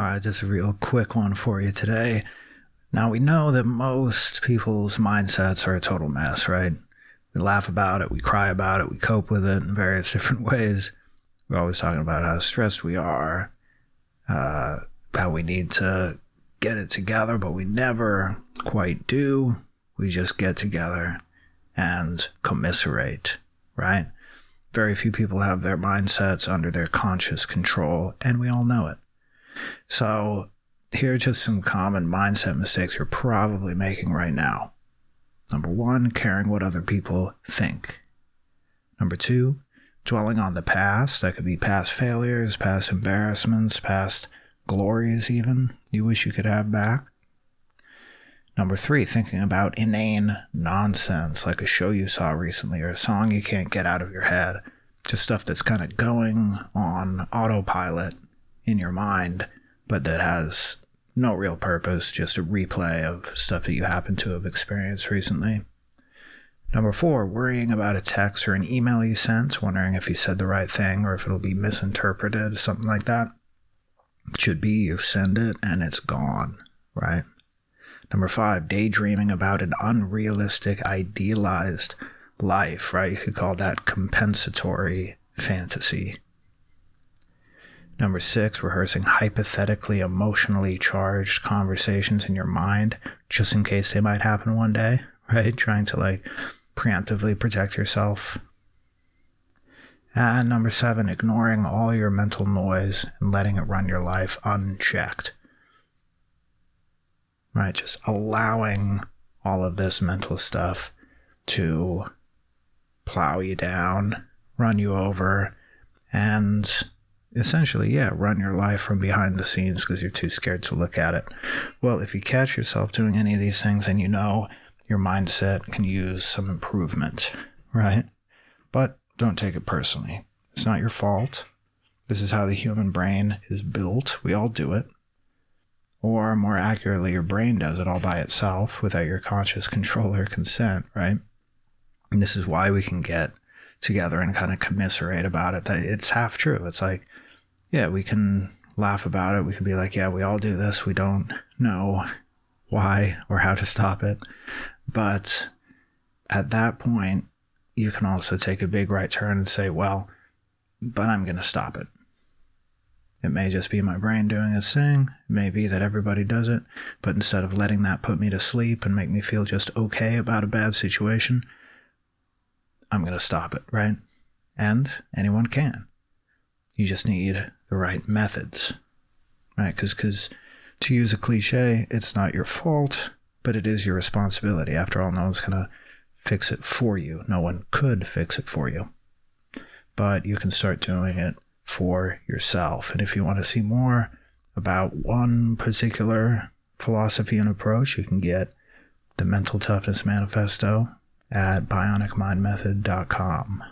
All right, just a real quick one for you today. Now, we know that most people's mindsets are a total mess, right? We laugh about it, we cry about it, we cope with it in various different ways. We're always talking about how stressed we are, uh, how we need to get it together, but we never quite do. We just get together and commiserate, right? Very few people have their mindsets under their conscious control, and we all know it. So, here are just some common mindset mistakes you're probably making right now. Number one, caring what other people think. Number two, dwelling on the past. That could be past failures, past embarrassments, past glories, even you wish you could have back. Number three, thinking about inane nonsense like a show you saw recently or a song you can't get out of your head. Just stuff that's kind of going on autopilot in your mind, but that has no real purpose, just a replay of stuff that you happen to have experienced recently. Number four, worrying about a text or an email you sent, wondering if you said the right thing or if it'll be misinterpreted, something like that. Should be you send it and it's gone, right? Number five, daydreaming about an unrealistic, idealized life, right? You could call that compensatory fantasy. Number six, rehearsing hypothetically emotionally charged conversations in your mind just in case they might happen one day, right? Trying to like preemptively protect yourself. And number seven, ignoring all your mental noise and letting it run your life unchecked right? Just allowing all of this mental stuff to plow you down, run you over, and essentially, yeah, run your life from behind the scenes because you're too scared to look at it. Well, if you catch yourself doing any of these things and you know your mindset can use some improvement, right? But don't take it personally. It's not your fault. This is how the human brain is built. We all do it. Or more accurately, your brain does it all by itself without your conscious control or consent, right? And this is why we can get together and kind of commiserate about it. That it's half true. It's like, yeah, we can laugh about it. We can be like, yeah, we all do this. We don't know why or how to stop it. But at that point, you can also take a big right turn and say, well, but I'm going to stop it. It may just be my brain doing its thing. It may be that everybody does it. But instead of letting that put me to sleep and make me feel just okay about a bad situation, I'm going to stop it, right? And anyone can. You just need the right methods, right? Because to use a cliche, it's not your fault, but it is your responsibility. After all, no one's going to fix it for you. No one could fix it for you. But you can start doing it for yourself. And if you want to see more about one particular philosophy and approach, you can get the Mental Toughness Manifesto at bionicmindmethod.com.